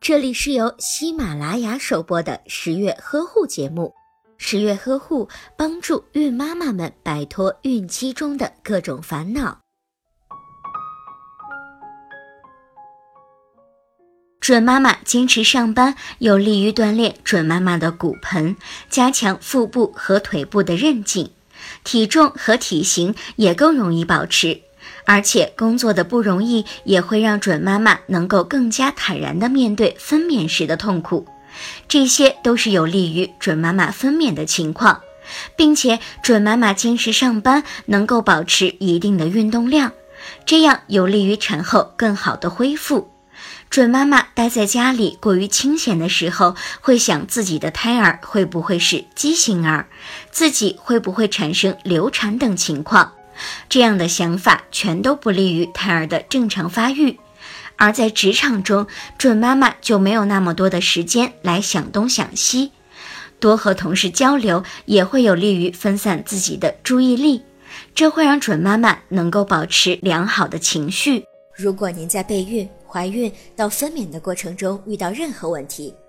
这里是由喜马拉雅首播的十月呵护节目。十月呵护帮助孕妈妈们摆脱孕期中的各种烦恼。准妈妈坚持上班，有利于锻炼准妈妈的骨盆，加强腹部和腿部的韧劲，体重和体型也更容易保持。而且工作的不容易，也会让准妈妈能够更加坦然地面对分娩时的痛苦，这些都是有利于准妈妈分娩的情况，并且准妈妈坚持上班，能够保持一定的运动量，这样有利于产后更好的恢复。准妈妈待在家里过于清闲的时候，会想自己的胎儿会不会是畸形儿，自己会不会产生流产等情况。这样的想法全都不利于胎儿的正常发育，而在职场中，准妈妈就没有那么多的时间来想东想西，多和同事交流也会有利于分散自己的注意力，这会让准妈妈能够保持良好的情绪。如果您在备孕、怀孕到分娩的过程中遇到任何问题，